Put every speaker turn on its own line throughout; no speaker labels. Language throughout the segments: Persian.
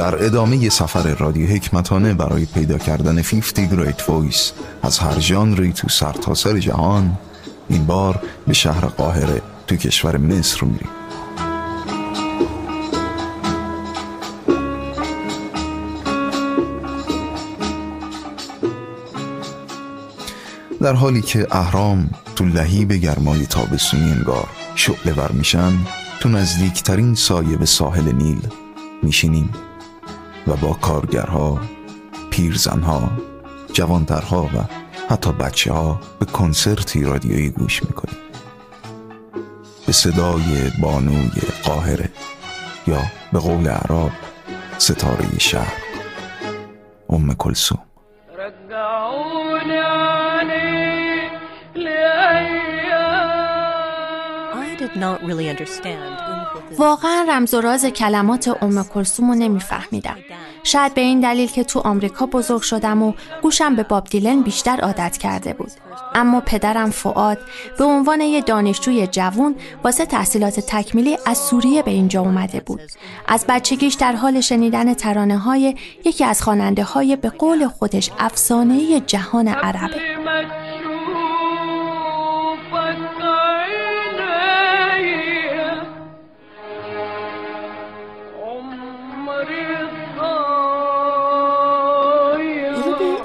در ادامه سفر رادیو حکمتانه برای پیدا کردن 50 Great Voice از هر ژانری تو سرتاسر سر جهان این بار به شهر قاهره تو کشور مصر میریم. در حالی که اهرام تو لهیب گرمای تابستونی انگار شعله ور میشن تو نزدیکترین سایه به ساحل نیل میشینیم. و با کارگرها پیرزنها جوانترها و حتی بچه ها به کنسرتی رادیویی گوش می‌کنیم. به صدای بانوی قاهره یا به قول عرب ستاره شهر. ام کلسوم
واقعا رمز و راز کلمات ام کلسوم رو نمیفهمیدم. شاید به این دلیل که تو آمریکا بزرگ شدم و گوشم به باب دیلن بیشتر عادت کرده بود. اما پدرم فعاد به عنوان یه دانشجوی جوون واسه تحصیلات تکمیلی از سوریه به اینجا اومده بود. از بچگیش در حال شنیدن ترانه های یکی از خواننده های به قول خودش افسانه جهان عربه.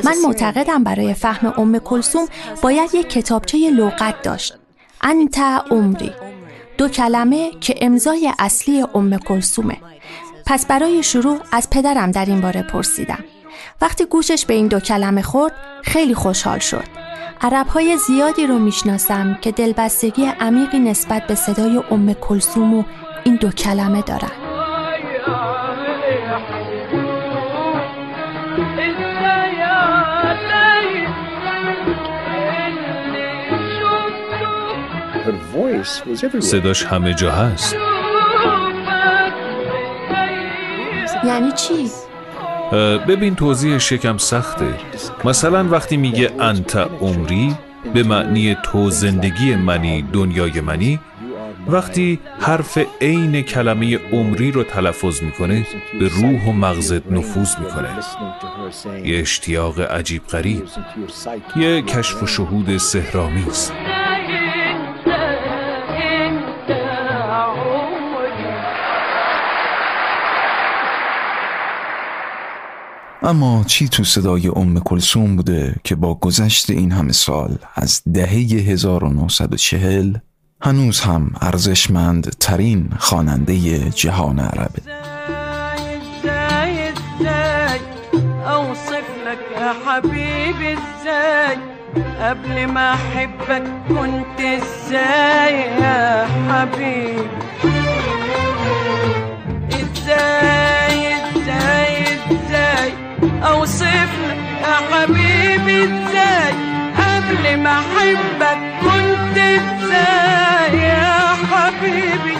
من معتقدم برای فهم ام کلسوم باید یک کتابچه لغت داشت. انت عمری. دو کلمه که امضای اصلی ام کلسومه پس برای شروع از پدرم در این باره پرسیدم. وقتی گوشش به این دو کلمه خورد خیلی خوشحال شد. عرب های زیادی رو می‌شناسم که دلبستگی عمیقی نسبت به صدای ام کلسوم و این دو کلمه دارن.
صداش همه جا هست.
یعنی چی؟
ببین توضیحش یکم سخته. مثلا وقتی میگه انت عمری به معنی تو زندگی منی دنیای منی وقتی حرف عین کلمه عمری رو تلفظ می‌کنه به روح و مغزت نفوذ می‌کنه. یه اشتیاق عجیب غریب. یه کشف و شهود سهرامیز
اما چی تو صدای ام کلسوم بوده که با گذشت این همه سال از دهه 1940 هنوز هم ارزشمند ترین خواننده جهان عربه؟ قبل ما احبك كنت ازاي يا حبيبي لازم احبك كنت إزاي يا حبيبي؟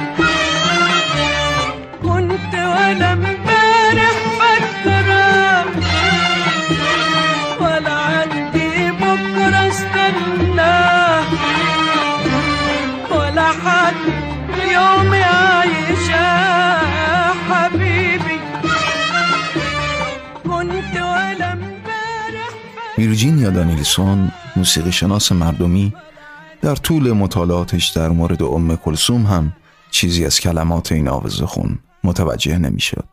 كنت ولا امبارح بكرة ولا عندي بكرة استنى ولا حد يومي عايشة يا حبيبي. كنت ولا امبارح فيرجينيا دانيلسون موسیقی شناس مردمی در طول مطالعاتش در مورد ام کلسوم هم چیزی از کلمات این آوز خون متوجه نمی‌شد.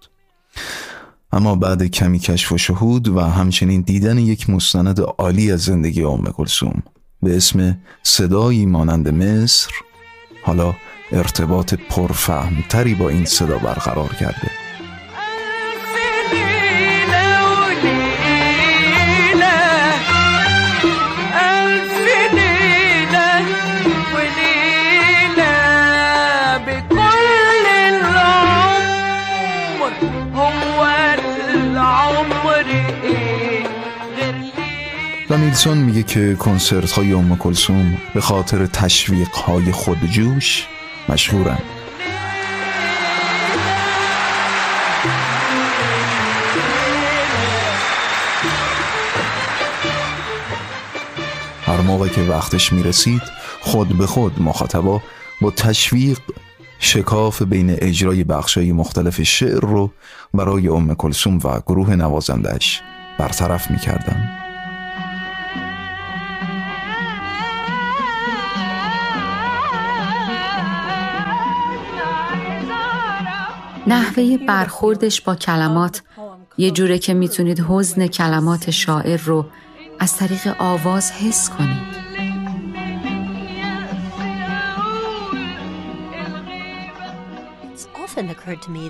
اما بعد کمی کشف و شهود و همچنین دیدن یک مستند عالی از زندگی ام کلسوم به اسم صدایی مانند مصر حالا ارتباط پرفهمتری با این صدا برقرار کرده و میگه که کنسرت های ام کلسوم به خاطر تشویق های خودجوش مشهورن. هر موقع که وقتش می‌رسید خود به خود مخاطبا با تشویق شکاف بین اجرای بخشای مختلف شعر رو برای ام کلسوم و گروه نوازندش برطرف می
نحوه برخوردش با کلمات یه جوره که می‌تونید حزن کلمات شاعر رو از طریق آواز حس کنید.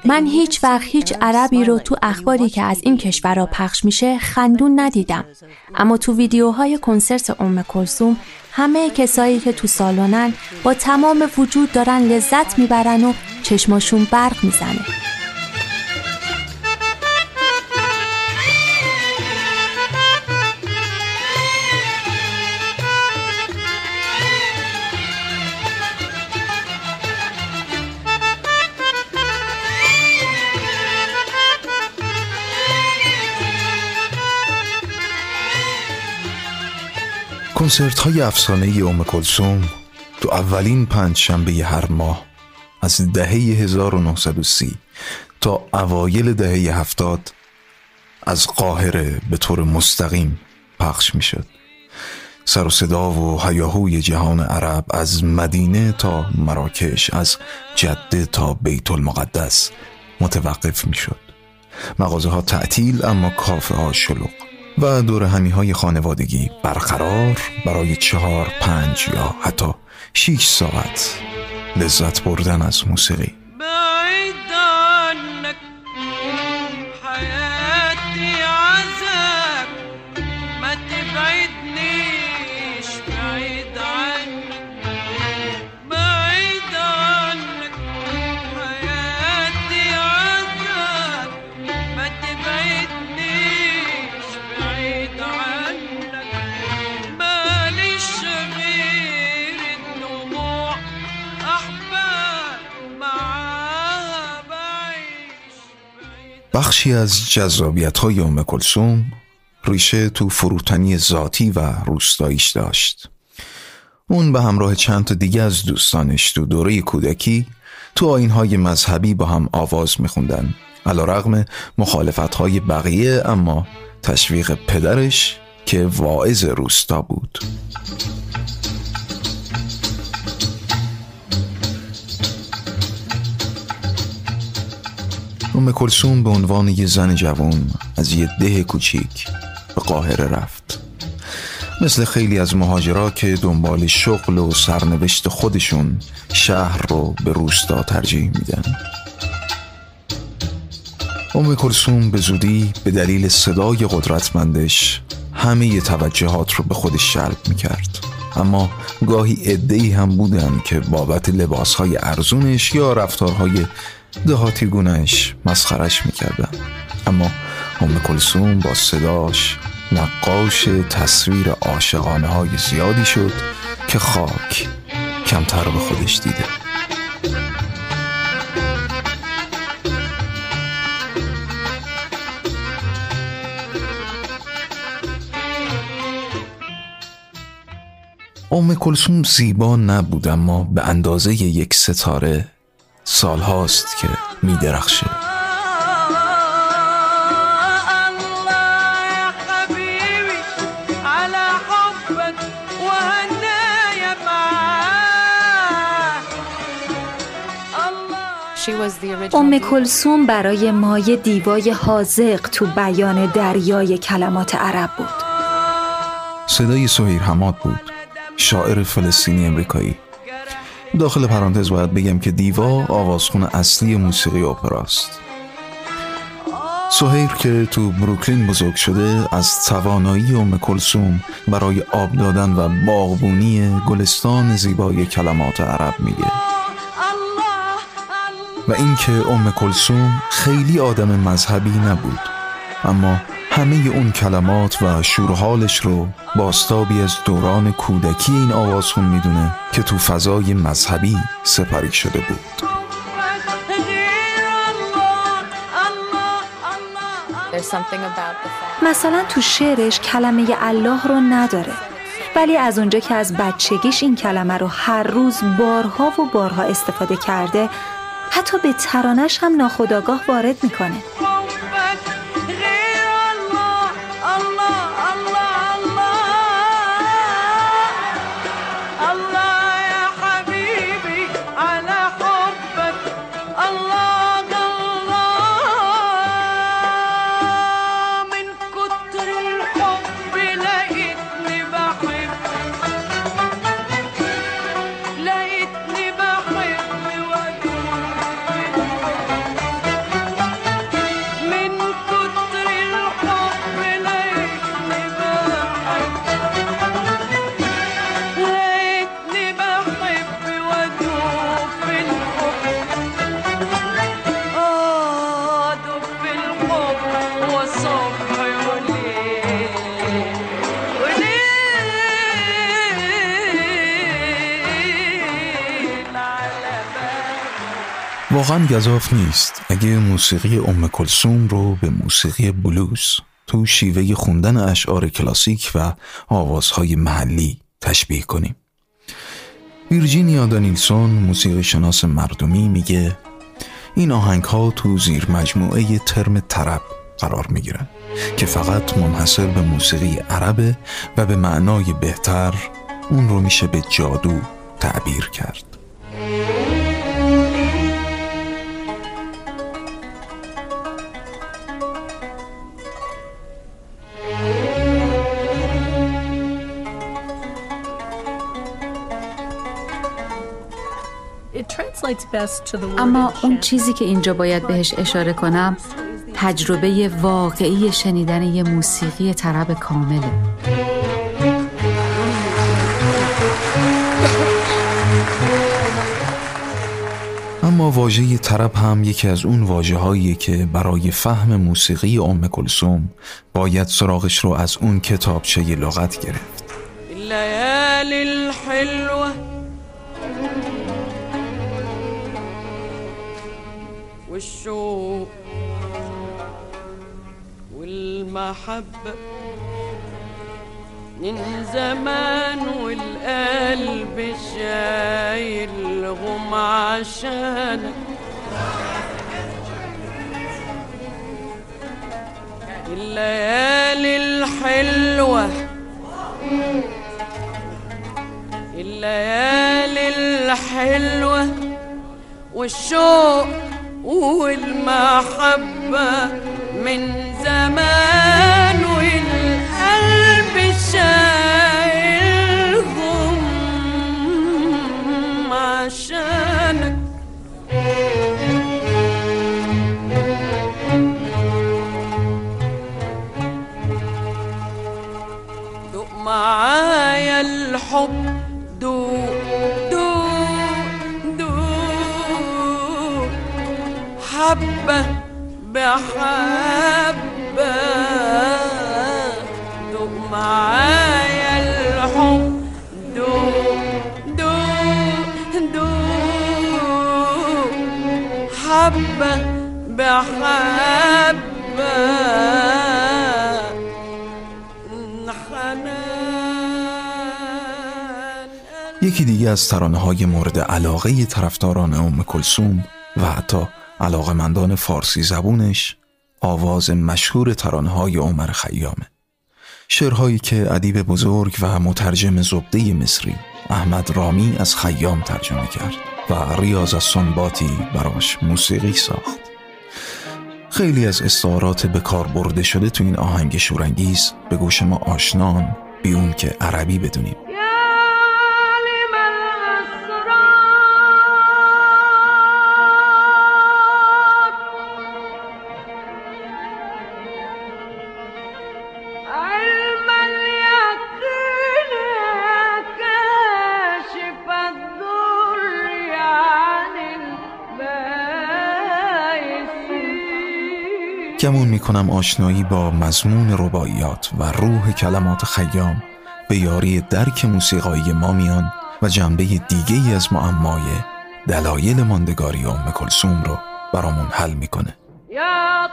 من هیچ وقت هیچ عربی رو تو اخباری که از این کشورها پخش میشه خندون ندیدم اما تو ویدیوهای کنسرت ام کلسوم همه کسایی که تو سالونن با تمام وجود دارن لذت می‌برن و چشماشون برق می‌زنه.
کنسرت های افسانه ام کلسوم تو اولین پنج شنبه هر ماه از دهه 1930 تا اوایل دهه هفتاد از قاهره به طور مستقیم پخش می شد سر و صدا و هیاهوی جهان عرب از مدینه تا مراکش از جده تا بیت المقدس متوقف می شد مغازه ها تعطیل اما کافه ها شلوغ. و دور همی های خانوادگی برقرار برای چهار پنج یا حتی شیش ساعت لذت بردن از موسیقی. بخشی از جذابیت های ام کلسوم ریشه تو فروتنی ذاتی و روستاییش داشت. اون به همراه چند تا دیگه از دوستانش تو دوره کودکی تو آینهای مذهبی با هم آواز میخوندن. علا رغم مخالفت های بقیه اما تشویق پدرش که واعظ روستا بود. ام کلسون به عنوان یه زن جوان از یه ده کوچیک به قاهره رفت. مثل خیلی از مهاجرا که دنبال شغل و سرنوشت خودشون شهر رو به روستا ترجیح میدن. ام کلسوم به زودی به دلیل صدای قدرتمندش همه توجهات رو به خودش جلب می‌کرد. اما گاهی ادهی هم بودن که بابت لباسهای ارزونش یا رفتارهای دهاتی گونهش مسخرش می‌کردن. اما ام کلسوم با صداش نقاش تصویر عاشقانه های زیادی شد که خاک کمتر به خودش دیده. ام کلسوم زیبا نبود اما به اندازه یک ستاره سال هاست که می درخشه
ام کلسوم برای مایه دیوای حاضق تو بیان دریای کلمات عرب بود.
صدای سهیر حماد بود شاعر فلسطینی امریکایی. داخل پرانتز باید بگم که دیوا آوازخون اصلی موسیقی اپراست سهیر که تو بروکلین بزرگ شده از توانایی ام کلسوم برای آب دادن و باغبونی گلستان زیبای کلمات عرب میگه. و اینکه ام کلسوم خیلی آدم مذهبی نبود اما همه اون کلمات و شورحالش رو باستابی از دوران کودکی این آوازخون می‌دونه که تو فضای مذهبی سپری شده بود.
مثلا تو شعرش کلمه الله رو نداره
ولی از اونجا که از بچگیش این کلمه رو هر روز بارها و بارها استفاده کرده حتی به ترانش هم ناخداگاه وارد می‌کنه.
واقعا گذاف نیست. اگه موسیقی ام کلسوم رو به موسیقی بلوز تو شیوه خوندن اشعار کلاسیک و آوازهای محلی تشبیه کنیم. ویرجینیا دانیلسون موسیقی شناس مردمی میگه این آهنگ ها تو زیر مجموعه ترم ترب قرار می‌گیرن که فقط منحصر به موسیقی عربه و به معنای بهتر اون رو میشه به جادو تعبیر کرد.
اما اون چیزی که اینجا باید بهش اشاره کنم تجربه واقعی شنیدن یه موسیقی طرب کامله.
اما واژه طرب هم یکی از اون واجه که برای فهم موسیقی ام کلسوم باید سراغش رو از اون کتابچه لغت گرفت. والشوق والمحبة من زمان والقلب شايلهم عشانك. الليالي الحلوة الليالي الحلوة والشوق والمحبة من زمان والقلب شايلهم عشانك. دوق معايا الحب حبة بحبة. دوق معايا الحب. دوق دوق دوق حبة بحبة. یکی دیگه از ترانه های مورد علاقه طرفداران ام کلسوم و حتی علاقمندان فارسی زبونش آواز مشهور ترانهای عمر خیامه. شعرهایی که ادیب بزرگ و مترجم زبده مصری احمد رامی از خیام ترجمه کرد و ریاض از سنباتی براش موسیقی ساخت. خیلی از استعارات به کار برده شده تو این آهنگ شورانگیز به گوش ما آشنان بیون که عربی بدونیم. گمون می‌کنم آشنایی با مضمون رباعیات و روح کلمات خیام به یاری درک موسیقایی ما میان و جنبه دیگه ای از معمای دلایل ماندگاری ام کلسوم رو برامون حل می‌کنه. یا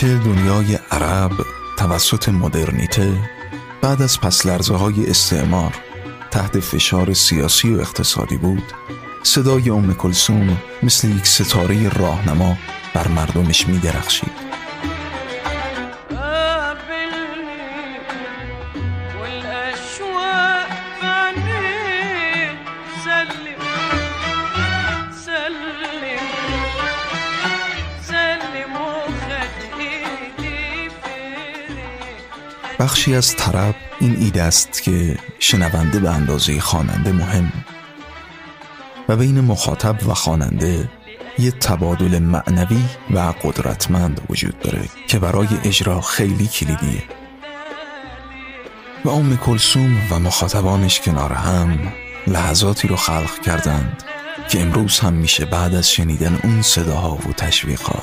که دنیای عرب توسط مدرنیته بعد از پس لرزه های استعمار تحت فشار سیاسی و اقتصادی بود صدای ام کلسوم مثل یک ستاره راهنما بر مردمش می درخشید بخشی از طرب این ایده است که شنونده به اندازه خواننده مهم. و بین مخاطب و خواننده یه تبادل معنوی و قدرتمند وجود داره که برای اجرا خیلی کلیدیه. و ام کلسوم و مخاطبانش کنار هم لحظاتی رو خلق کردند که امروز هم میشه بعد از شنیدن اون صداها و تشویقها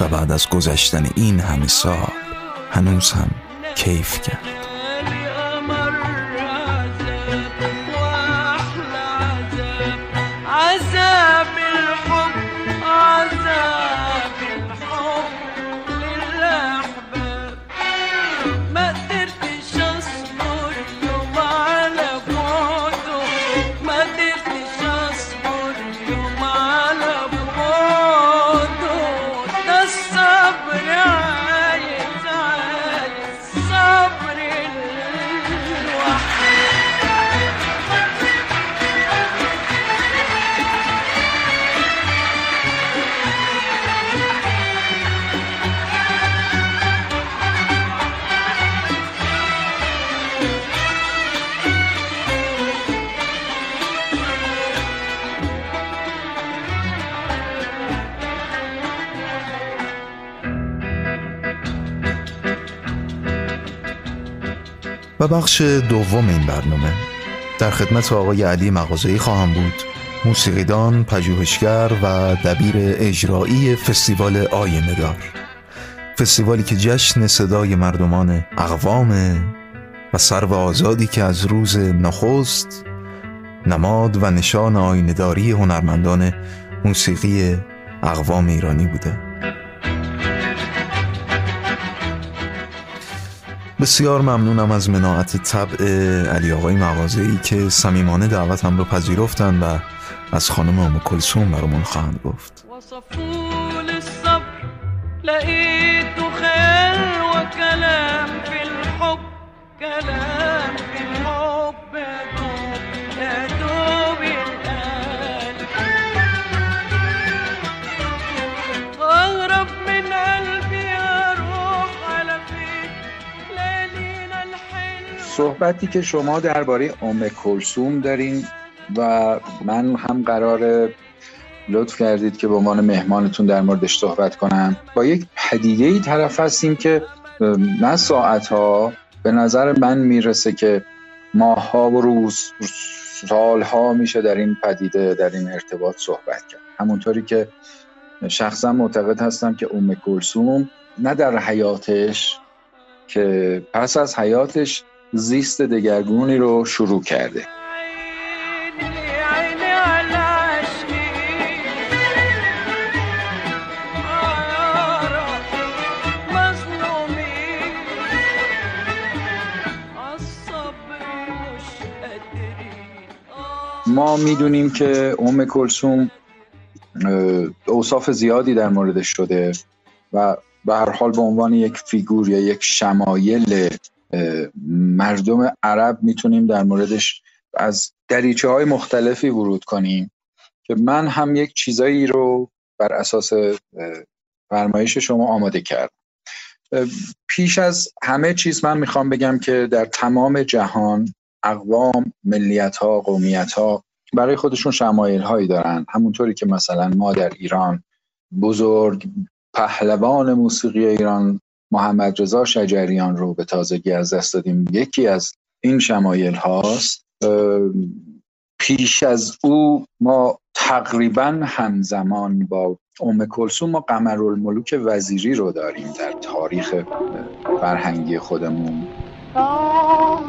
و بعد از گذشتن این همه سال هنوز هم کیف کرد. و بخش دوم این برنامه. در خدمت آقای علی مغازهی خواهم بود موسیقیدان، پژوهشگر و دبیر اجرایی فستیوال آینه دار. فستیوالی که جشن صدای مردمان اقوام و سرو آزادی که از روز نخست نماد و نشان آینداری هنرمندان موسیقی اقوام ایرانی بوده. بسیار ممنونم از مناعت طبع علی آقای مغازه که صمیمانه دعوتم رو پذیرفتن و از خانم ام کلسوم برامون خواهند گفت.
صحبتی که شما درباره ام کلسوم دارین و من هم قرار لطف کردید که به عنوان مهمانتون در موردش صحبت کنم. با یک پدیده ای طرف هستیم که نه ساعت ها به نظر من می‌رسه که ماه ها و روز سال ها میشه در این پدیده در این ارتباط صحبت کرد. همونطوری که شخصا معتقد هستم که ام کلسوم نه در حیاتش که پس از حیاتش زیست دگرگونی رو شروع کرده. ما می‌دونیم که ام کلسوم اوصاف زیادی در موردش شده و به هر حال به عنوان یک فیگور یا یک شمایل مردم عرب می‌تونیم در موردش از دریچه های مختلفی ورود کنیم که من هم یک چیزایی رو بر اساس فرمایش شما آماده کردم. پیش از همه چیز من می‌خوام بگم که در تمام جهان اقوام ملیت ها قومیت ها برای خودشون شمایل هایی دارن. همونطوری که مثلا ما در ایران بزرگ پهلوان موسیقی ایران محمد رضا شجریان رو به تازگی از دست دادیم. یکی از این شمایل هاست. پیش از او ما تقریبا همزمان با ام کلسوم ما قمرالملوک وزیری رو داریم در تاریخ فرهنگی خودمون.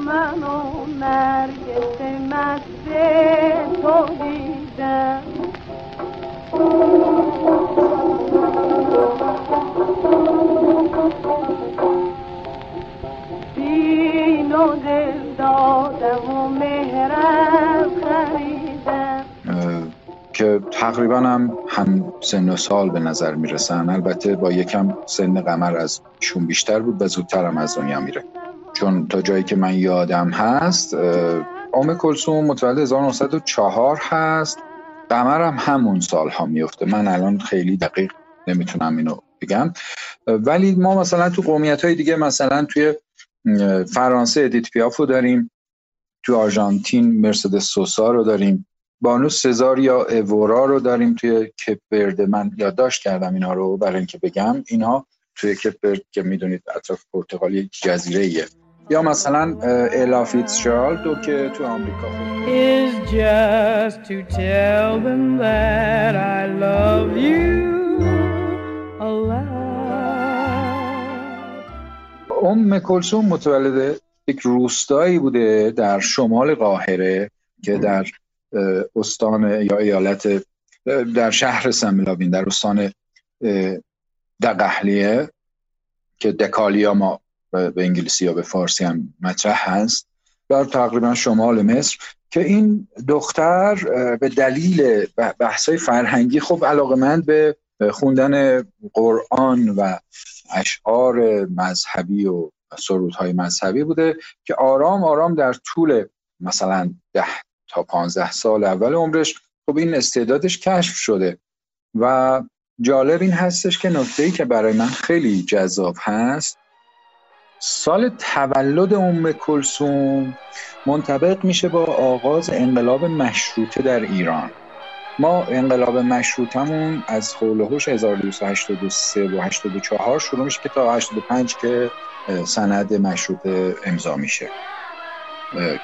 من و تو دیدم. که تقریبا هم هم سن و سال به نظر می‌رسن. البته با یکم سن قمر از شون بیشتر بود و زودتر هم از دنیا میره. چون تا جایی که من یادم هست ام کلثوم متولد 1904 هست. قمر هم همون سال ها میفته من الان خیلی دقیق نمی‌تونم اینو بگم. ولی ما مثلا تو قومیت های دیگه مثلا توی فرانسه ادیت پیافو داریم. تو آرژانتین مرسدس سوسا رو داریم. بانو سزاریا اورا رو داریم توی کپ من یادداشت کردم اینا رو برای اینکه بگم. اینا توی کپ که می‌دونید اطراف پرتغال یک جزیره ایه یا مثلا الا فیتزجرالد که تو آمریکا ام کلسوم متولد یک روستایی بوده در شمال قاهره که در استان یا ایالت در شهر سملاوین در استان دقهلیه که دکالیا ما به انگلیسی یا به فارسی هم مطرح هست در تقریبا شمال مصر که این دختر به دلیل بحثای فرهنگی خب علاقمند به خوندن قرآن و اشعار مذهبی و سرودهای مذهبی بوده که آرام آرام در طول مثلا ده تا پانزده سال اول عمرش خب این استعدادش کشف شده. و جالب این هستش که نکته که برای من خیلی جذاب هست سال تولد ام کلسوم منطبق میشه با آغاز انقلاب مشروطه در ایران. ما انقلاب مشروطمون از حول 1283 و 84 شروع میشه که تا 85 که سند مشروطه امضا میشه.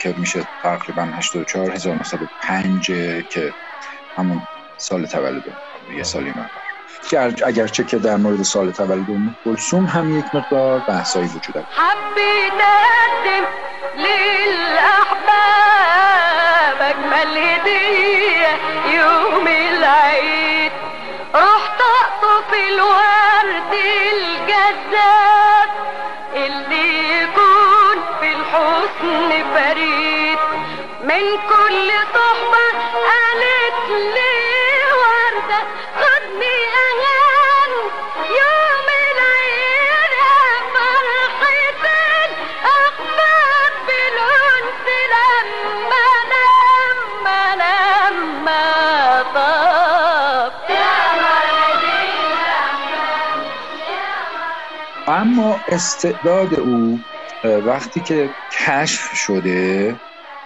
که میشه تقریبا 84 1905 که همون سال تولد یه سالی من اگرچه که در مورد سال تولد ام کلثوم هم یک مقدار بحثایی وجود داره. أجمل هدية يوم العيد. رحت أقطف الورد الجذاب اللي يكون في الحسن فريد من كل صحبه استعداد او وقتی که کشف شده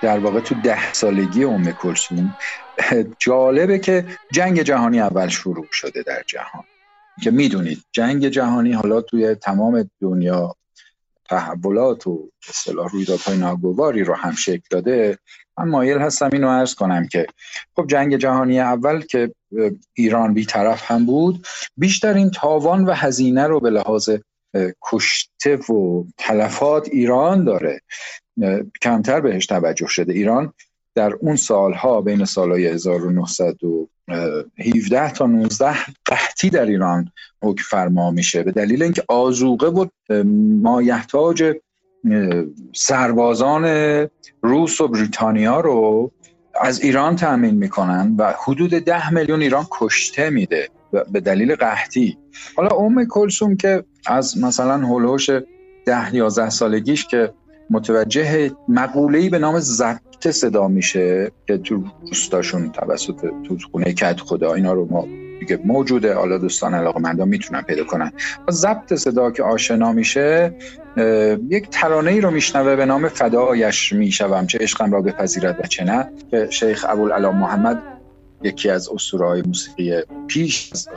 در واقع تو ده سالگی ام کلسوم جالبه که جنگ جهانی اول شروع شده در جهان. که می‌دونید جنگ جهانی حالا توی تمام دنیا تحولات و اصطلاح رویدادهای ناگواری رو هم شکل داده. من مایل هستم اینو عرض کنم که خب جنگ جهانی اول که ایران بیطرف هم بود بیشترین تاوان و هزینه رو به لحاظ کشته و تلفات ایران داره. کمتر بهش توجه شده. ایران در اون سالها بین سالهای 1917 تا 19 قحطی در ایران حکم فرما میشه. به دلیل اینکه آزوقه بود مایحتاج سربازان روس و بریتانیا رو از ایران تأمین می‌کنن و حدود ده میلیون ایران کشته میده. به دلیل قحطی. حالا ام کلسوم که از مثلا هولوش ده یازده سالگیش که متوجه مقوله‌ای به نام ضبط صدا میشه که تو روستاشون توسط تو خونه کت خدا اینا رو ما دیگه موجوده حالا دوستان علاقه مندا می‌تونن پیدا کنن. با ضبط صدا که آشنا میشه یک ترانه ای رو میشنوه به نام فدایش می‌شوم چه عشقم را بپذیرد و چه نه که شیخ ابوالعلا محمد یکی از اسطوره‌های موسیقی پیش از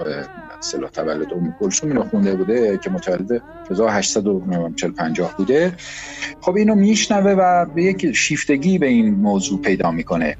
اصطلاح تولد ام کلثوم اینو خونده بوده که متولد 1850 بوده. خب اینو میشنوه و به یک شیفتگی به این موضوع پیدا می‌کنه.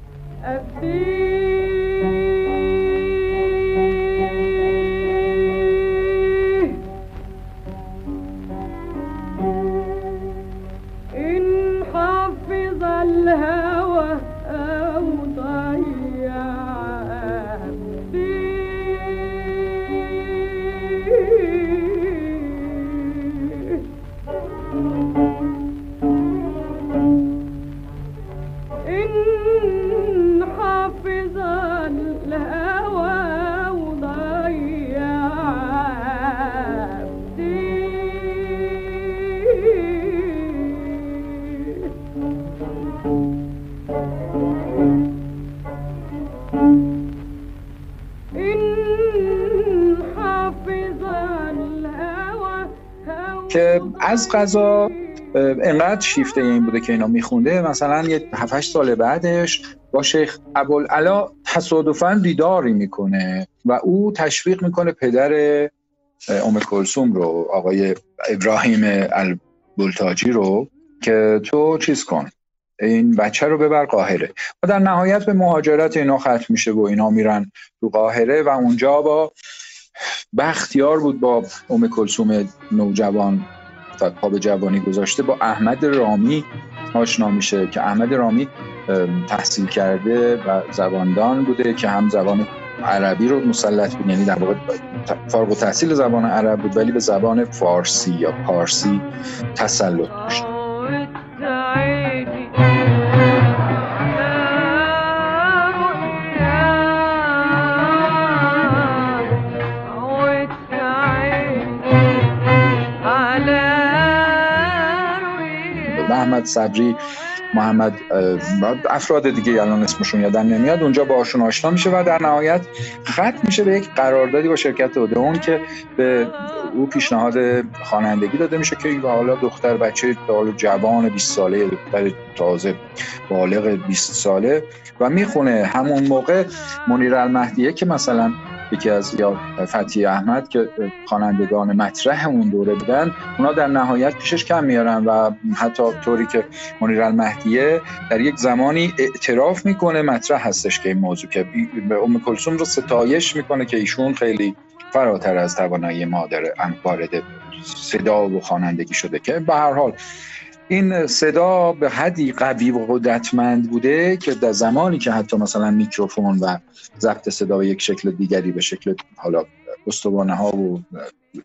قضا انقدر شیفته این بوده که اینا میخونده. مثلا یه 7 سال بعدش با شیخ ابوالعلا تصادفا دیداری می‌کنه و او تشویق می‌کنه پدر ام کلسوم رو آقای ابراهیم البلتاجی رو که تو چیز کن این بچه رو ببر قاهره. و در نهایت به مهاجرت اینا ختم میشه و اینا میرن تو قاهره و اونجا با بختیار بود با ام کلسوم نوجوان. و پا به جوانی گذاشته با احمد رامی آشنا میشه که احمد رامی تحصیل کرده و زباندان بوده که هم زبان عربی رو مسلط بود یعنی در واقع فارغ تحصیل زبان عرب بود ولی به زبان فارسی یا پارسی تسلط داشت. محمد صبری محمد افراد دیگه الان اسمشون یادم نمیاد اونجا باشون آشنا میشه و در نهایت ختم میشه به یک قراردادی با شرکت اودئون که به او پیشنهاد خوانندگی داده میشه که حالا دختر بچه جوان 20 ساله دختر تازه بالغ 20 ساله و می‌خونه. همون موقع منیر المهدیه که مثلا یکی از یا فتی احمد که خوانندگان مطرح اون دوره بودن اونا در نهایت پیشش کم میارن و حتی طوری که منیر المهدیه در یک زمانی اعتراف می‌کنه مطرح هستش که این موضوع که ام کلثوم رو ستایش می‌کنه که ایشون خیلی فراتر از توانایی مادر وارد صدا و خوانندگی شده که به هر حال این صدا به حدی قوی و قدرتمند بوده که در زمانی که حتی مثلا میکروفون و ضبط صدا به یک شکل دیگری به شکل حالا استوانه ها و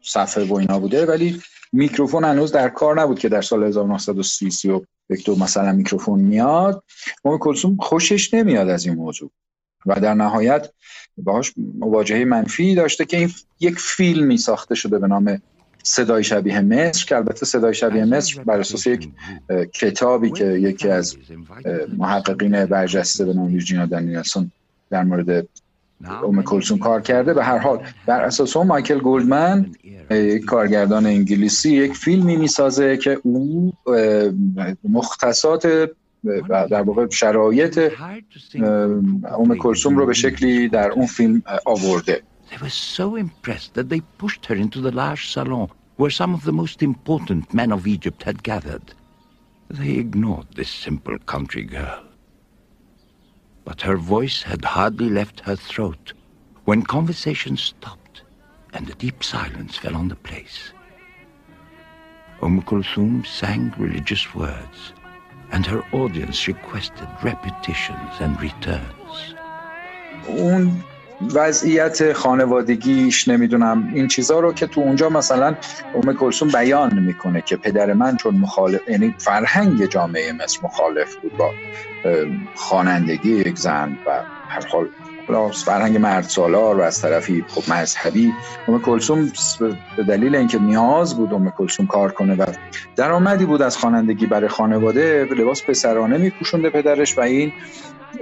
صفحه و اینا بوده ولی میکروفون هنوز در کار نبود که در سال 1930 و یک دو مثلا میکروفون میاد. ما کلسوم خوشش نمیاد از این موضوع. و در نهایت باهاش مواجهه منفی داشته که این یک فیلمی ساخته شده به نام صدای شبیه مصر که البته صدای شبیه مصر بر اساس یک کتابی که یکی از محققین برجسته به نام ویرجینیا دنیلسون در مورد اوم کلسون کار کرده. به هر حال بر اساس اون مایکل گولدمن یک کارگردان انگلیسی یک فیلمی می‌سازه که او مختصات در واقع شرایط اوم کلسوم رو به شکلی در اون فیلم آورده. They were so impressed that they pushed her into the large salon where some of the most important men of Egypt had gathered. They ignored this simple country girl. But her voice had hardly left her throat when conversation stopped and a deep silence fell on the place. Umm Kulthum sang religious words, and her audience requested repetitions and returns. وضعیت خانوادگیش نمی‌دونم. این چیزها رو که تو اونجا مثلا ام کلسون بیان می‌کنه که پدر من چون مخالف یعنی فرهنگ جامعه مصر مخالف بود با خوانندگی یک زن و هر حال فرهنگ مرد سالار و از طرفی خب مذهبی. ام کلسوم به دلیل اینکه نیاز بود ام کلسوم کار کنه و درآمدی بود از خوانندگی برای خانواده لباس پسرانه میپوشونده پدرش و این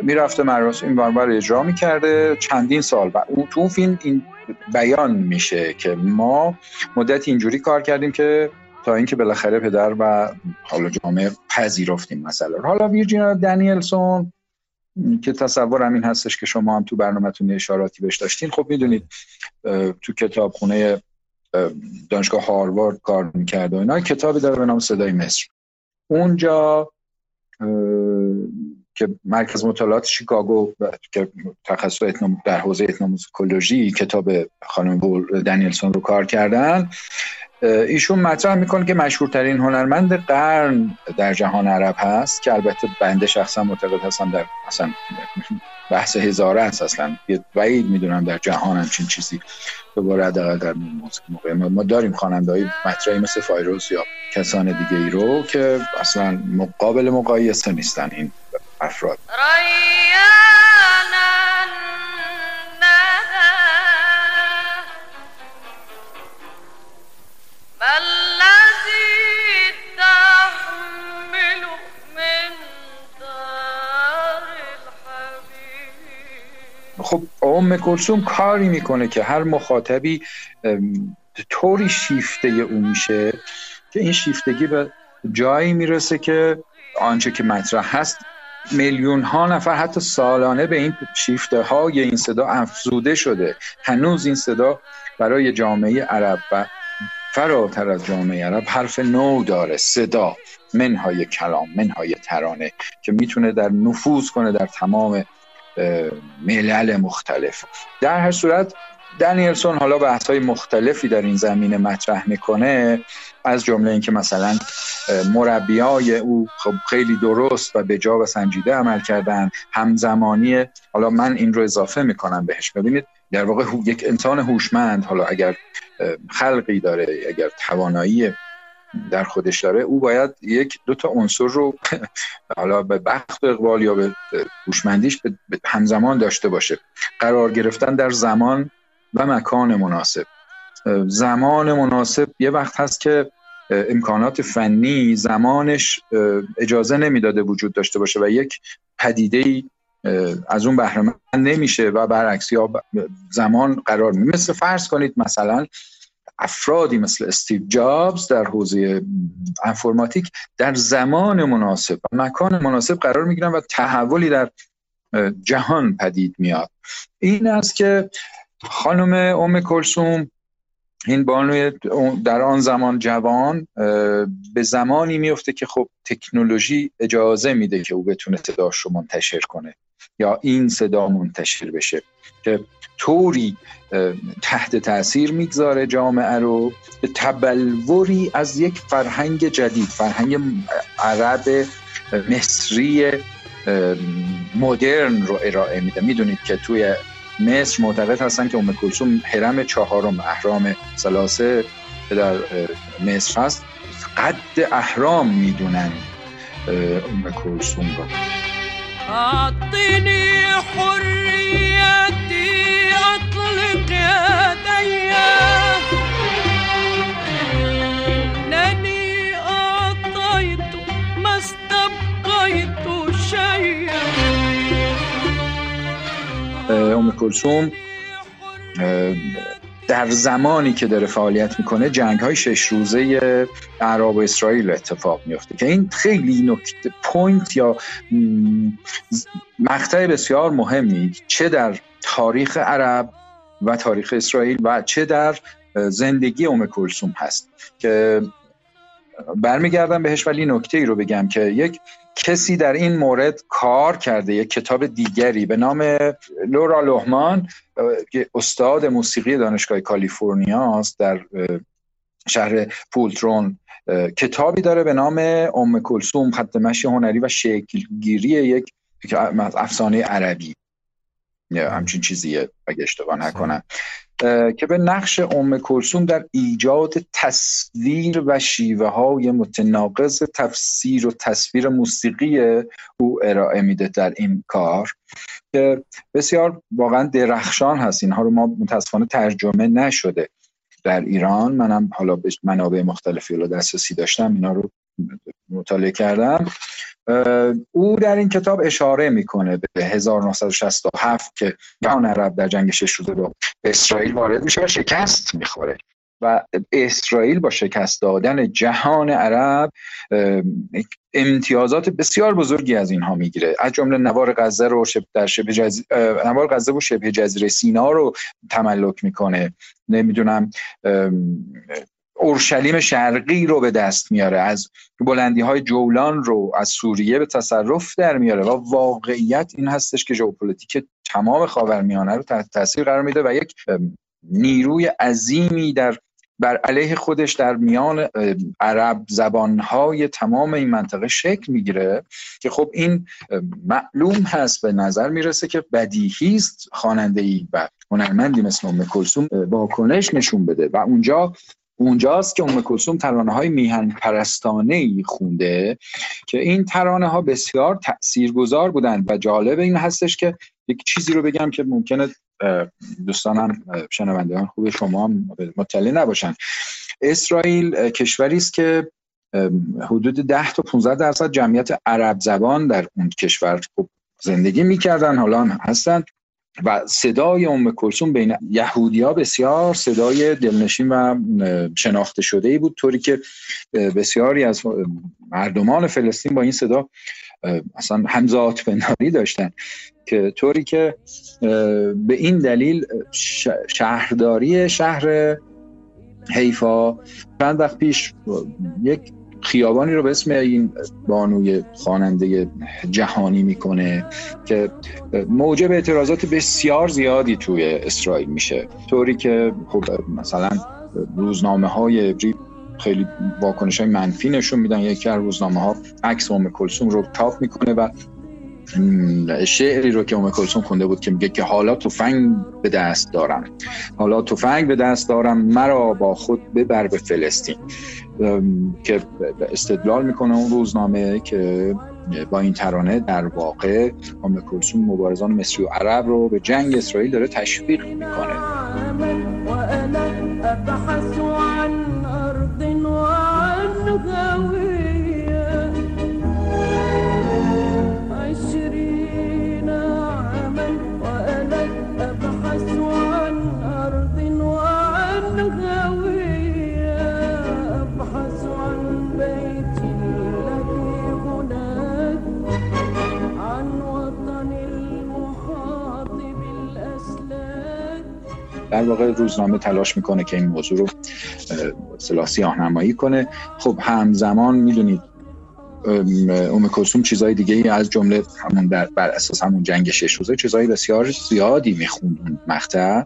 می‌رفته مراسم این برابر اجرا می‌کرده. چندین سال و اون تو فیلم این بیان میشه که ما مدت اینجوری کار کردیم که تا اینکه بالاخره پدر و حالا جامعه پذیرفتیم مثلا حالا ویرجینا دنیلسون که تصور همین هستش که شما هم تو برنامهتون اشاراتی بهش داشتین. خب می‌دونید تو کتابخونه دانشگاه هاروارد کار می‌کرد و اینا. کتابی داره به نام صدای مصر. اونجا که مرکز مطالعات شیکاگو که تخصص در حوزه اتنوموزیکولوژی کتاب خانم دنیلسون رو کار کردن ایشون مطرح می‌کنه که مشهورترین هنرمند قرن در جهان عرب هست که البته بنده شخصا معتقد هستم در اصلا بحث هزاره است اصلا بعید می‌دونم در جهان همچین چیزی دوباره حداقل در موقع ما داریم خواننده های مطرحی مثل فایروز یا کسان دیگه ای رو که اصلا مقابل مقایسه نیستن این افراد. خب ام کلسوم کاری می‌کنه که هر مخاطبی طوری شیفته او میشه که این شیفتگی به جایی می‌رسه که آنچه که مطرح هست میلیون ها نفر حتی سالانه به این شیفته های این صدا افزوده شده. هنوز این صدا برای جامعه عرب و فراتر از جامعه عرب حرف نو داره. صدا منهای کلام منهای ترانه که می‌تونه در نفوذ کنه در تمام ملل مختلف. در هر صورت دنیلسون حالا بحث های مختلفی در این زمینه مطرح می‌کنه. از جمله اینکه مثلا مربیای او خب خیلی درست و به جا و سنجیده عمل کردن همزمانی حالا من این رو اضافه می‌کنم بهش. ببینید در واقع یک انسان هوشمند حالا اگر خلقی داره اگر توانایی در خودش داره او باید یک دو تا عنصر رو حالا به بخت اقبال یا به هوشمندیش همزمان داشته باشه. قرار گرفتن در زمان و مکان مناسب. زمان مناسب یه وقت هست که امکانات فنی زمانش اجازه نمی‌داده وجود داشته باشه و یک پدیده ای از اون بهره نمیشه و برعکس یا زمان قرار می مثل فرض کنید مثلا افرادی مثل استیو جابز در حوزه انفرماتیک در زمان مناسب و مکان مناسب قرار می‌گیرن و تحولی در جهان پدید میاد. این است که خانم ام کلسوم این بانوی در آن زمان جوان به زمانی میفته که خب تکنولوژی اجازه میده که او بتونه صداش رو منتشر کنه یا این صدا منتشر بشه که طوری تحت تاثیر می‌گذاره جامعه رو به تبلوری از یک فرهنگ جدید فرهنگ عرب مصری مدرن رو ارائه میده. می‌دونید که توی مصر معتقد هستن که ام کلثوم حرم چهارم اهرام سلاسه که در مصر هست. قد اهرام می‌دونن ام کلثوم رو. اعطني حريتي اطلق ام کلثوم در زمانی که داره فعالیت می‌کنه جنگ های شش روزه عرب و اسرائیل اتفاق میفته که این خیلی نکته point یا مقطع بسیار مهمی چه در تاریخ عرب و تاریخ اسرائیل و چه در زندگی ام کلسوم هست. که برمیگردم بهش ولی نکته ای رو بگم که یک کسی در این مورد کار کرده یک کتاب دیگری به نام لورا لوهمان که استاد موسیقی دانشگاه کالیفرنیا است در شهر پولترون. کتابی داره به نام ام کلسوم خط مشی هنری و شکلگیری یک افسانه عربی. همچین چیزیه اگه اشتباه نکنم. که به نقش ام کلسوم در ایجاد تصویر و شیوه های متناقض تفسیر و تصویر موسیقی او ارائه میده در این کار که بسیار واقعا درخشان هست. اینها رو ما متاسفانه ترجمه نشده در ایران. منم حالا به منابع مختلفی رو دسترسی داشتم اینا رو مطالعه کردم. او در این کتاب اشاره می‌کنه به 1967 که جهان عرب در جنگ شش روزه با اسرائیل وارد میشه و شکست می‌خوره. و اسرائیل با شکست دادن جهان عرب امتیازات بسیار بزرگی از اینها می‌گیره. از جمله نوار غزه رو شب در شبه جز... نوار غزه و شبه جزیره سینا رو تملک می‌کنه. نمی‌دونم اورشلیم شرقی رو به دست میاره از بلندی های جولان رو از سوریه به تصرف در میاره و واقعیت این هستش که ژئوپلیتیک تمام خاورمیانه رو تحت تاثیر قرار میده و یک نیروی عظیمی در بر علیه خودش در میان عرب زبانهای تمام این منطقه شکل می‌گیره که خب این معلوم هست به نظر می‌رسه که بدیهی است خواننده ای و هنرمندی مثل ام کلثوم واکنش نشون بده و اونجا اونجاست که ام کلثوم ترانه های میهن پرستانه ای خونده که این ترانه ها بسیار تاثیرگذار بودند و جالب این هستش که یک چیزی رو بگم که ممکنه دوستانم شنوندگان خوب شما مطلع نباشن. اسرائیل کشوری است که حدود 10 تا 15 درصد جمعیت عرب زبان در اون کشور زندگی می‌کردن حالا هستن. و صدای ام کلثوم بین یهودیا بسیار صدای دلنشین و شناخته شده ای بود طوری که بسیاری از مردمان فلسطین با این صدا اصلا همزاد پنداری داشتن که طوری که به این دلیل شهرداری شهر حیفا چند وقت پیش یک خیابانی رو به اسم این بانوی خواننده جهانی می‌کنه که موجب اعتراضات بسیار زیادی توی اسرائیل میشه. طوری که خب مثلا روزنامه های خیلی واکنش های منفی نشون میدن. یکی از روزنامه ها عکس ام کلسوم رو تاپ می‌کنه و شعری رو که ام کلسوم خونده بود که میگه که حالا تفنگ به دست دارم. حالا تفنگ به دست دارم مرا با خود ببر به فلسطین. که استدلال می‌کنه اون روزنامه که با این ترانه در واقع ام کلسوم مبارزان مصری و عرب رو به جنگ اسرائیل داره تشویق می‌کنه. در واقع روزنامه تلاش می‌کنه که این موضوع رو اصطلاح سیاهنمایی کنه. خب همزمان می‌دونید ام کلثوم چیزای دیگه ای از جمله همون بر اساس همون جنگ شش روزه چیزای بسیار زیادی می‌خوند اون مقطع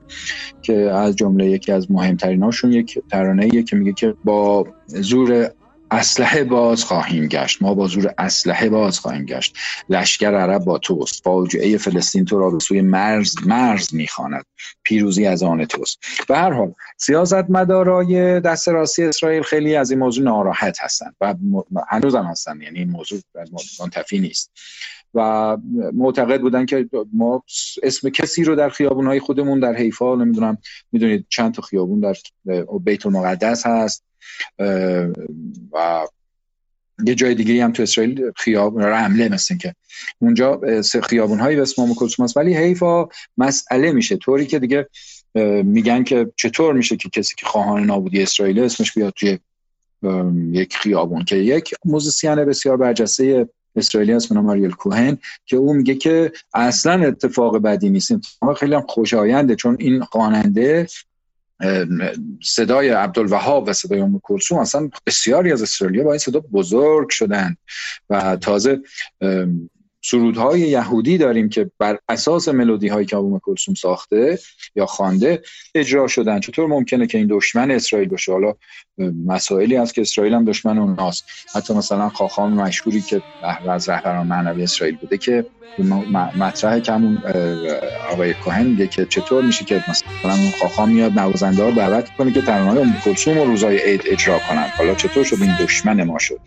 که از جمله یکی از مهمتریناشون یک ترانه که میگه که با زور اسلحه باز خواهیم گشت. ما با زور اسلحه باز خواهیم گشت. لشکر عرب با توست فاجعه فلسطین تو را به سوی مرز مرز می‌خواند. پیروزی از آن توست به هر حال سیاست مدارای دست راستی اسرائیل خیلی از این موضوع ناراحت هستند و هنوز هم هستن یعنی این موضوع منتفی نیست. و معتقد بودن که ما اسم کسی رو در خیابون های خودمون در حیفا نمی‌دونم می‌دونید چند تا خیابون در بیت المقدس هست. و یه جای دیگه هم تو اسرائیل خیابون رمله مثل که اونجا خیابون هایی به اسم کلثوم هست ولی حیفا مسئله میشه. طوری که دیگه میگن که چطور میشه که کسی که خواهان نابودی اسرائیل اسمش بیاد توی یک خیابون. که یک موزیسین بسیار برجسته اسرائیلی هست آریل کوهن که او میگه که اصلا اتفاق بدی نیست. خیلی هم خوشاینده چون این خواننده صدای عبدالوهاب و صدای ام کلثوم اصلا بسیاری از اسرائیلیا با این صدا بزرگ شدن و تازه سرودهای یهودی داریم که بر اساس ملودی هایی که ابو کلثوم ساخته یا خوانده اجرا شدن. چطور ممکنه که این دشمن اسرائیل باشه؟ حالا مسائلی هست که اسرائیل هم دشمن اوناست. حتی مثلا خاخام مشهوری که از رهبران معنوی اسرائیل بوده که مطرح که همون آقای کوهن میگه که چطور میشه که مثلا اون خاخام میاد نوازنده ها دعوت کنه که ترانه‌های ام کلثوم و روزای عید اجرا کنن. حالا چطور شد این دشمن ما شد؟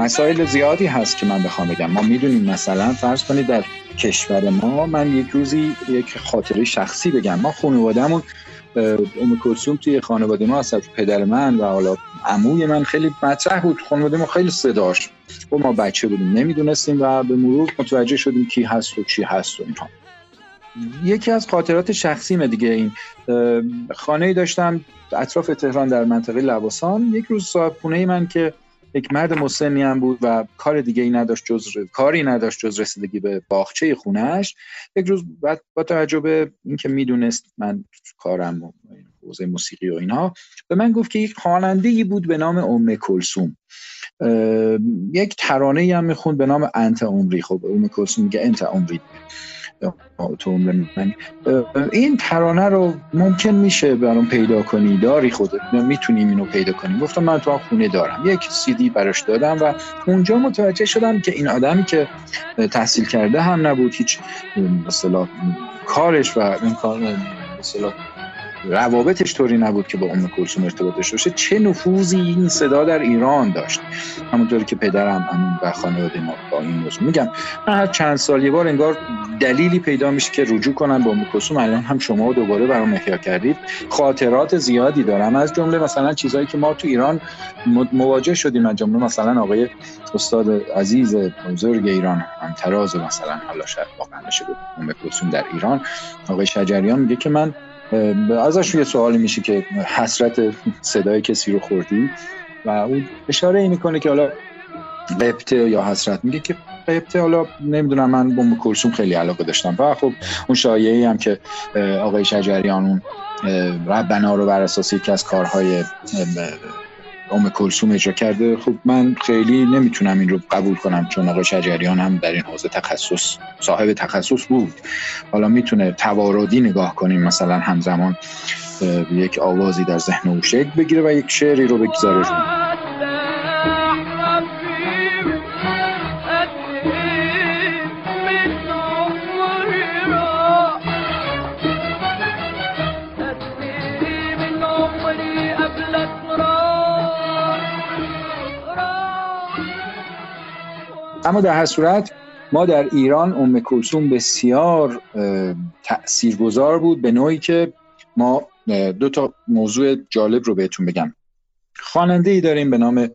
مسائل زیادی هست که من بخوام بگم. ما می‌دونیم مثلا فرض کنید در کشور ما من یک روزی یک خاطره شخصی بگم. ما خانوادهمون ام کلثوم توی خانواده ما از پدر من و حالا عموی من خیلی مطرح بود. خانواده ما خیلی صداش و ما بچه بودیم نمی‌دونستیم و به مرور متوجه شدیم کی هست و چی هست و اینها. یکی از خاطرات شخصی دیگه این. خانه داشتم اطراف تهران در منطقه لواسان. یک روز صاحب خونه من که یک مرد مسنی هم بود و کار دیگه ای نداشت جز کاری نداشت جز رسیدگی به باغچه خونهش یک روز بعد با توجه به اینکه می‌دونست من کارم حوزه موسیقی و اینها به من گفت که یک خواننده بود به نام ام کلسوم یک ترانه هم می‌خوند به نام انت عمری. خب ام کلسوم میگه انت عمری. تو من این ترانه رو ممکن میشه برام پیدا کنی؟ داری خودت می‌تونیم اینو پیدا کنیم. گفتم من تو خونه دارم. یک سیدی براش دادم و اونجا متوجه شدم که این آدمی که تحصیل کرده هم نبود. هیچ مثلا کارش و این کار مثلا روابطش طوری نبود که با ام کلثوم ارتباط داشته باشه. چه نفوذی این صدا در ایران داشت. همونطوری که پدرم همون و خانواده ما با این موضوع میگم من هر چند سال یه بار انگار دلیلی پیدا میشه که رجوع کنم با ام کلثوم. الان هم شما دوباره برام احیا کردید. خاطرات زیادی دارم. از جمله مثلا چیزهایی که ما تو ایران مواجه شدیم. از جمله مثلا آقای استاد عزیز بزرگ ایران هم تراز مثلا حالا شاید واقعا نشه ام کلثوم در ایران. آقای شجریان میگه که من ازش یه سوالی میشه که حسرت صدای کسی رو خوردی و اون اشاره ای می‌کنه که حالا قبطه یا حسرت. میگه که قبطه حالا نمی‌دونم من با کلسوم خیلی علاقه داشتم. و خب اون شایعی هم که آقای شجریان اون ربنا رو بر اساس یکی از کارهای ام کلسوم اجرا کرده. خب من خیلی نمی‌تونم این رو قبول کنم چون آقای شجریان هم در این حوزه تخصص صاحب تخصص بود. حالا می‌تونه تواردی نگاه کنیم مثلا همزمان یک آوازی در ذهن او شکل بگیره و یک شعری رو بگذاره. اما در هر صورت ما در ایران ام کلثوم بسیار تاثیرگذار بود به نوعی که ما دو تا موضوع جالب رو بهتون بگم. خواننده ای داریم به نام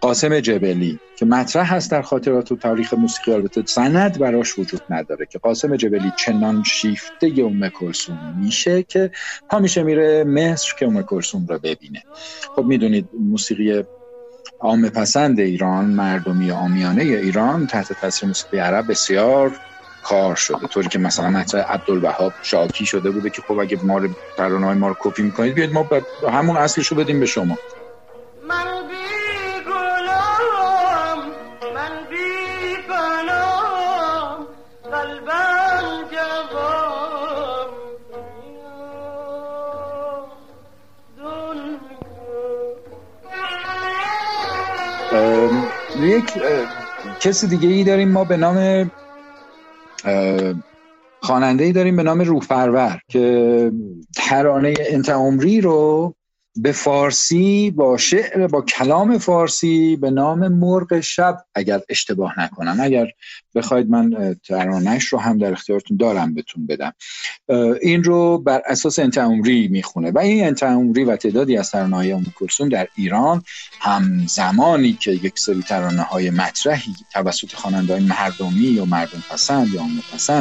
قاسم جبلی که مطرح هست در خاطرات و تاریخ موسیقی. البته سند براش وجود نداره که قاسم جبلی چنان شیفته ام کلثوم میشه که همیشه میره مصر که ام کلثوم رو ببینه. خب می‌دونید موسیقی عام پسند ایران مردمی آمیانه ایران تحت تاثیر موسیقی عرب بسیار کار شده. طوری که مثلا مطرح عبدالوهاب شاکی شده بوده که خب اگه ما رو ما رو کپی می‌کنید بیاید ما همون اصلش رو بدیم به شما. یک کسی دیگه ای داریم ما به نام خواننده ای داریم به نام روحپرور که ترانه انت عمری رو به فارسی با شعر با کلام فارسی به نام مرغ شب اگر اشتباه نکنم. اگر بخواید من ترانش رو هم در اختیارتون دارم بهتون بدم. این رو بر اساس انتعمری می‌خونه و این انتعمری و تعدادی از ترانه های در ایران هم زمانی که یک سری ترانه های مطرحی توسط خواننده مردمی یا مردم پسند یا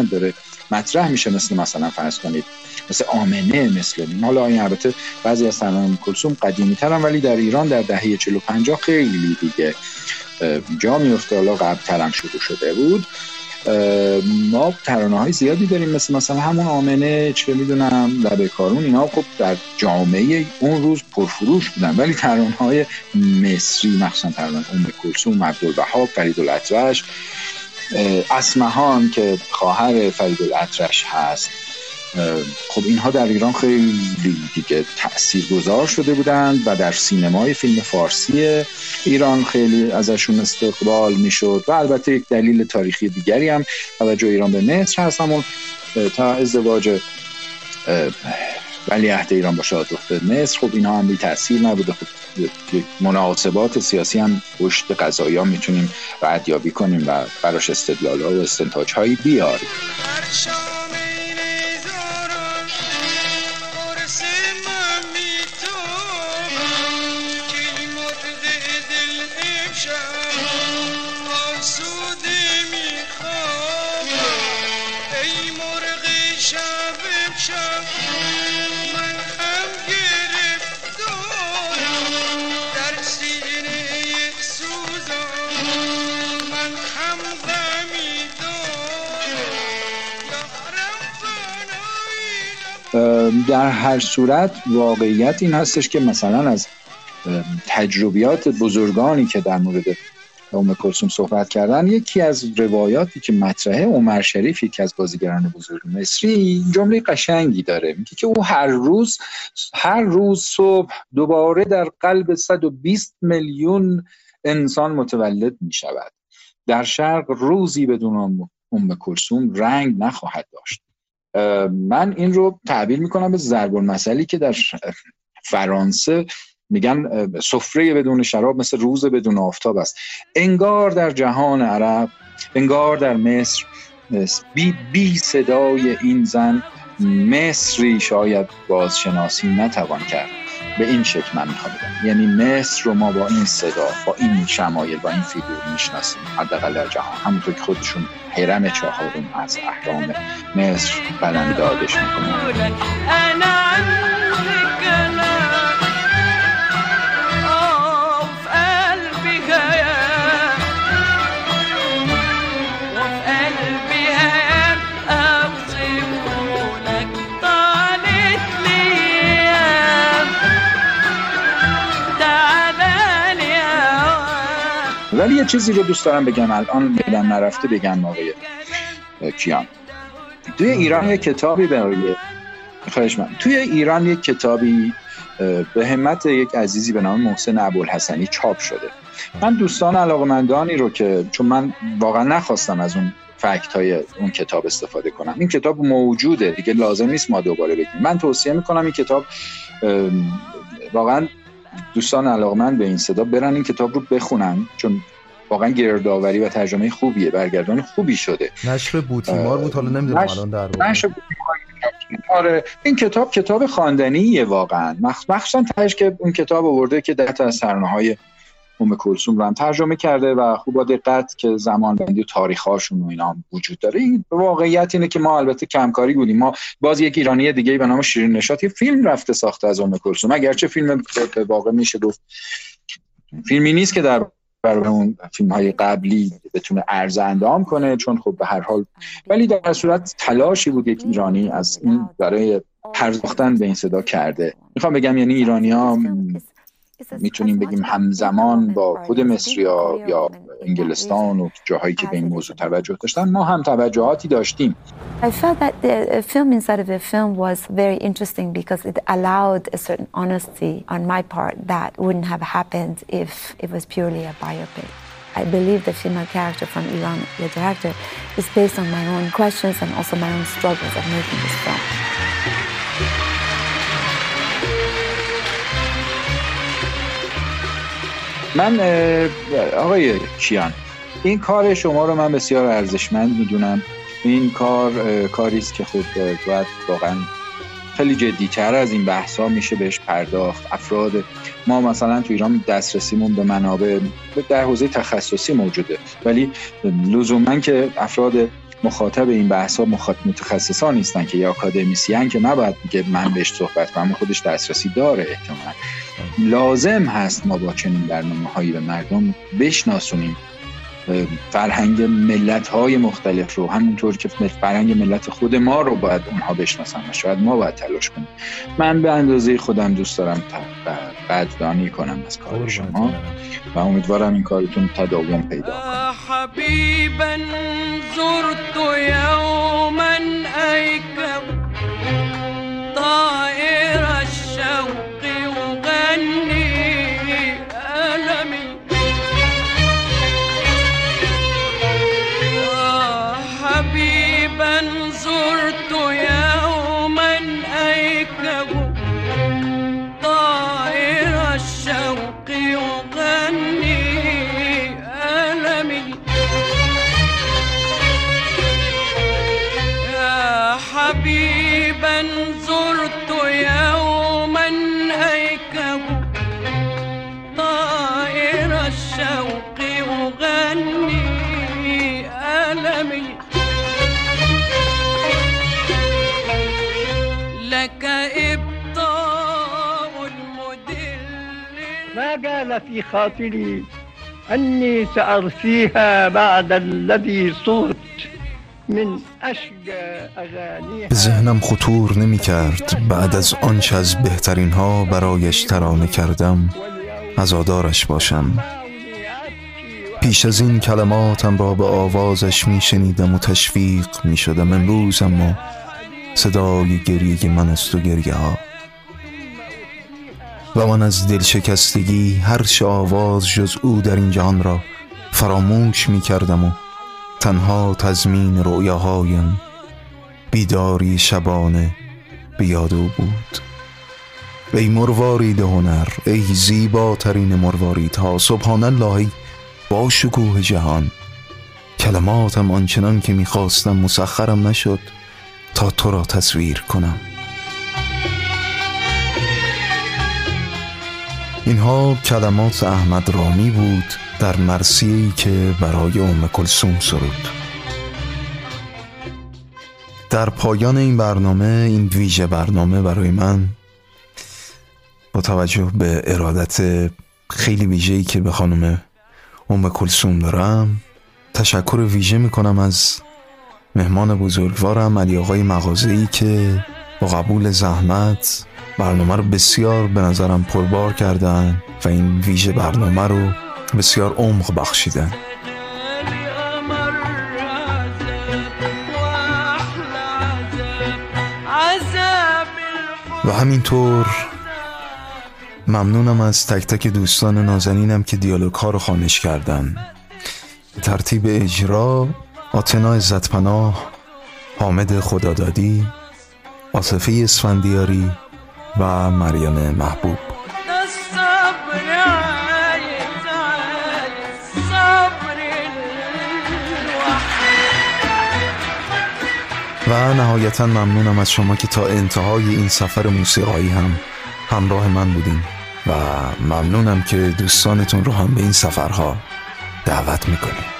داره مطرح میشه مثل مثلا فرض کنید مثل آمنه مثل حالا این البته بعضی از ترانه کلثوم قدیمی ترن ولی در ایران در دهه 45 خیلی دیگه جا میفته حالا قبل ترم شروع شده بود. ما ترانه های زیادی داریم مثل مثلا همون آمنه چه می‌دونم لبه کارون اینا خب در جامعه اون روز پرفروش بودن. ولی ترانه های مصری مخصوصا ترانه ام کلثوم عبدالوهاب فرید الاطرش اسمهان که خواهر فرید الاطرش هست خب اینها در ایران خیلی دیگه تأثیر گذار شده بودند و در سینمای فیلم فارسی ایران خیلی ازشون استقبال می‌شد و البته یک دلیل تاریخی دیگری هم توجه ایران به مصر هست همون تا ازدواج ولی عهد ایران با شاه دختر مصر. خب اینها هم بی تاثیر نبوده. خب مناسبات سیاسی هم پشت قضایی ها می‌تونیم ردیابی کنیم و براش استدلال ها و استنتاج هایی بیاریم در هر صورت واقعیت این هستش که مثلا از تجربیات بزرگانی که در مورد ام کلثوم صحبت کردن یکی از روایاتی که مطرحه عمر شریف یکی از بازیگران بزرگ مصری جمله قشنگی داره. میگه که او هر روز هر روز صبح دوباره در قلب 120 میلیون انسان متولد می شود در شرق روزی بدون ام کلثوم رنگ نخواهد داشت. من این رو تعبیر می‌کنم به ضرب المثلی که در فرانسه میگن سفره بدون شراب مثل روز بدون آفتاب است. انگار در جهان عرب انگار در مصر بی, بی صدای این زن مصری شاید بازشناسی نتوان کرد. به این شکل من می‌خوام بگم یعنی مصر رو ما با این صدا با این شمایل با این فیگور می‌شناسیم. حداقل در جهان. همونطور که خودشون حرم چهارم از احرام مصر بلندادش می‌کنن. یه چیزی رو دوست دارم بگم. الان بدم نرفته بگم آقای کیان. توی ایران یه کتابی برای خواهش من توی ایران یک کتابی به همت یک عزیزی به نام محسن ابوالحسنی چاپ شده. من دوستان علاقمندانی رو که چون من واقعا نخواستم از اون فکت های اون کتاب استفاده کنم. این کتاب موجوده دیگه لازم نیست ما دوباره بگیم. من توصیه می‌کنم این کتاب واقعا دوستان علاقمند به این صدا برن این کتاب رو بخونن چون واقعا گردآوری و ترجمه خوبیه برگردان خوبی شده.
نشر بوتیمار بود حالا نمی‌دونم الان در نشر
آره این کتاب کتاب خواندنیه واقعا. مخصوصا تاش که اون کتاب آورده که ده تا از های ام کلثوم رو هم ترجمه کرده و خوب با دقت که زمان بندی و تاریخ هاشون و اینا هم وجود داره. این واقعیت اینه که ما البته کمکاری بودیم. ما باز یک ایرانی دیگه به نام شیرین نشاط یه فیلم رفته ساخته از ام کلثوم. اگرچه فیلم واقع میشه گفت. فیلمی نیست که در برای اون فیلم های قبلی بتونه ارز اندام کنه چون خب به هر حال ولی در صورت تلاشی بود یک ایرانی از این برای پرداختن به این صدا کرده. می‌خوام بگم یعنی ایرانی ها می‌تونیم بگیم همزمان با خود مصریا یا انگلستان و جاهایی که به این موضوع توجه داشتن ما هم توجهاتی داشتیم
I felt that the film inside of the film was very interesting because it allowed a certain honesty on my part that wouldn't have happened if it was purely a biopic. I believe the female character from Iran, the director, is based on my own questions and also my own struggles of making this film.
من آقای کیان این کار شما رو من بسیار ارزشمند می‌دونم. این کار کاری است که خود باید واقعا خیلی جدیتر از این بحث ها میشه بهش پرداخت. افراد ما مثلا تو ایران دسترسیمون به منابع در حوزه تخصصی موجوده. ولی لزوما که افراد مخاطب این بحث ها متخصصان نیستن که یا اکادمیسیان که نباید بگه من بهش صحبت کنم خودش دسترسی داره احتمالا. لازم هست ما با چنین برنامه هایی به مردم بشناسونیم. فرهنگ ملت های مختلف رو همونطور که فرهنگ ملت خود ما رو باید اونها بشناسن و شاید ما باید تلاش کنیم. من به اندازه خودم دوست دارم قدردانی کنم از کار شما و امیدوارم این کارتون تداوم پیدا کنه.
حبيبا
زرت يوما هيكب طائر الشوق أغني ألمي. لك إبطاء مدل
ما جال في خاطري أني سأرثيها بعد الذي صرت.
به ذهنم خطور نمی کرد. بعد از آنچه از بهترین ها برایش ترانه کردم عزادارش باشم. پیش از این کلماتم را به آوازش می شنیدم و تشویق می شدم امروز اما صدای گریه من است و گریه ها و من از دل شکستگی هر آواز جز او در این جهان را فراموش می کردم و تنها تزمین رؤیاهایم. بیداری شبانه بیاد او بود. ای مروارید هنر ای زیباترین مرواریدها سبحان الله با شکوه جهان. کلماتم آنچنان که می‌خواستم مسخرم نشد تا تو را تصویر کنم. اینها کلمات احمد رامی بود. در مرسیهی که برای ام کلسوم سرود. در پایان این برنامه این ویژه برنامه برای من با توجه به ارادت خیلی ویژه‌ای که به خانم ام کلسوم دارم تشکر ویژه می‌کنم از مهمان بزرگوارم علی آقای مغازه‌ای که با قبول زحمت برنامه رو بسیار به نظرم پربار کردن و این ویژه برنامه رو بسیار عمق بخشیدن و همینطور ممنونم از تک تک دوستان نازنینم که دیالوگ ها رو خانش کردن. ترتیب اجرا آتنا عزتپناه حامد خدادادی آصفه اسفندیاری و مریم محبوب. و نهایتا ممنونم از شما که تا انتهای این سفر موسیقایی هم همراه من بودین و ممنونم که دوستانتون رو هم به این سفرها دعوت می‌کنیم